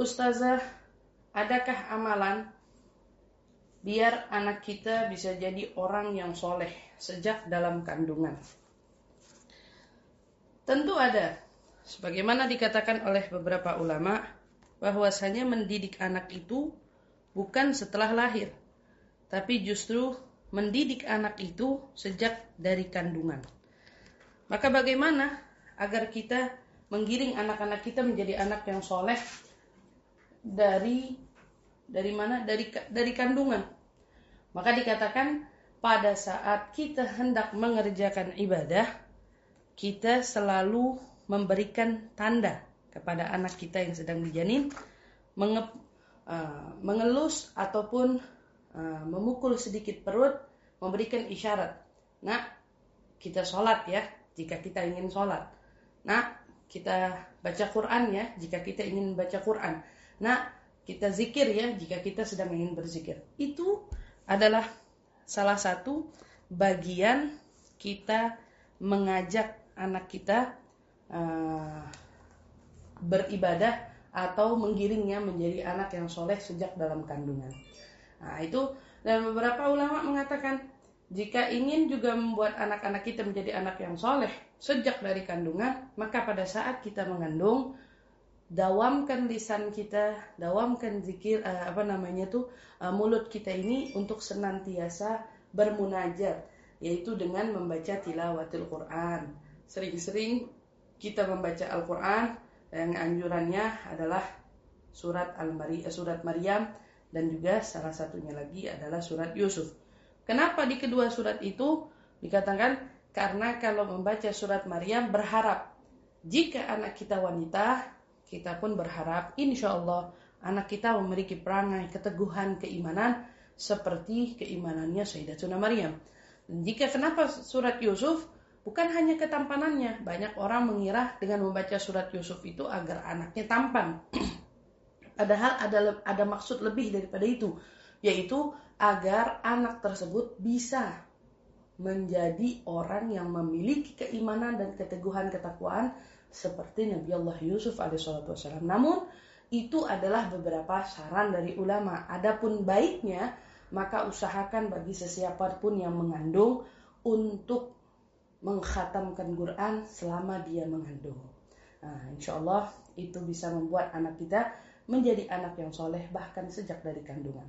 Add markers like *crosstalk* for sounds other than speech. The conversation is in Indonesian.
Ustazah, adakah amalan biar anak kita bisa jadi orang yang soleh sejak dalam kandungan? Tentu ada. Sebagaimana dikatakan oleh beberapa ulama, bahwasanya mendidik anak itu bukan setelah lahir, tapi justru mendidik anak itu sejak dari kandungan. Maka bagaimana agar kita menggiring anak-anak kita menjadi anak yang soleh dari dari mana? Dari dari kandungan. Maka dikatakan pada saat kita hendak mengerjakan ibadah, kita selalu memberikan tanda kepada anak kita yang sedang dijanin, menge, uh, mengelus ataupun uh, memukul sedikit perut, memberikan isyarat. Nah, kita sholat ya, jika kita ingin sholat. Nah, kita baca Quran ya, jika kita ingin baca Quran. Nah, kita zikir ya, jika kita sedang ingin berzikir. Itu adalah salah satu bagian kita mengajak anak kita uh, beribadah atau menggiringnya menjadi anak yang soleh sejak dalam kandungan. Nah itu dan beberapa ulama mengatakan jika ingin juga membuat anak-anak kita menjadi anak yang soleh sejak dari kandungan, maka pada saat kita mengandung, dawamkan lisan kita, dawamkan zikir uh, apa namanya tuh uh, mulut kita ini untuk senantiasa bermunajat, yaitu dengan membaca tilawatil Quran. Sering-sering kita membaca Al-Quran yang anjurannya adalah surat al -Mari, eh, surat Maryam dan juga salah satunya lagi adalah surat Yusuf. Kenapa di kedua surat itu dikatakan karena kalau membaca surat Maryam berharap jika anak kita wanita kita pun berharap insya Allah anak kita memiliki perangai keteguhan keimanan seperti keimanannya Sayyidatuna Maryam. Dan jika kenapa surat Yusuf Bukan hanya ketampanannya, banyak orang mengira dengan membaca surat Yusuf itu agar anaknya tampan. *clears throat* Padahal ada ada maksud lebih daripada itu, yaitu agar anak tersebut bisa menjadi orang yang memiliki keimanan dan keteguhan ketakwaan seperti Nabi Allah Yusuf alaihissalam. Namun itu adalah beberapa saran dari ulama. Adapun baiknya maka usahakan bagi sesiapa pun yang mengandung untuk mengkhatamkan Quran selama dia mengandung. Nah, insya Allah itu bisa membuat anak kita menjadi anak yang soleh bahkan sejak dari kandungan.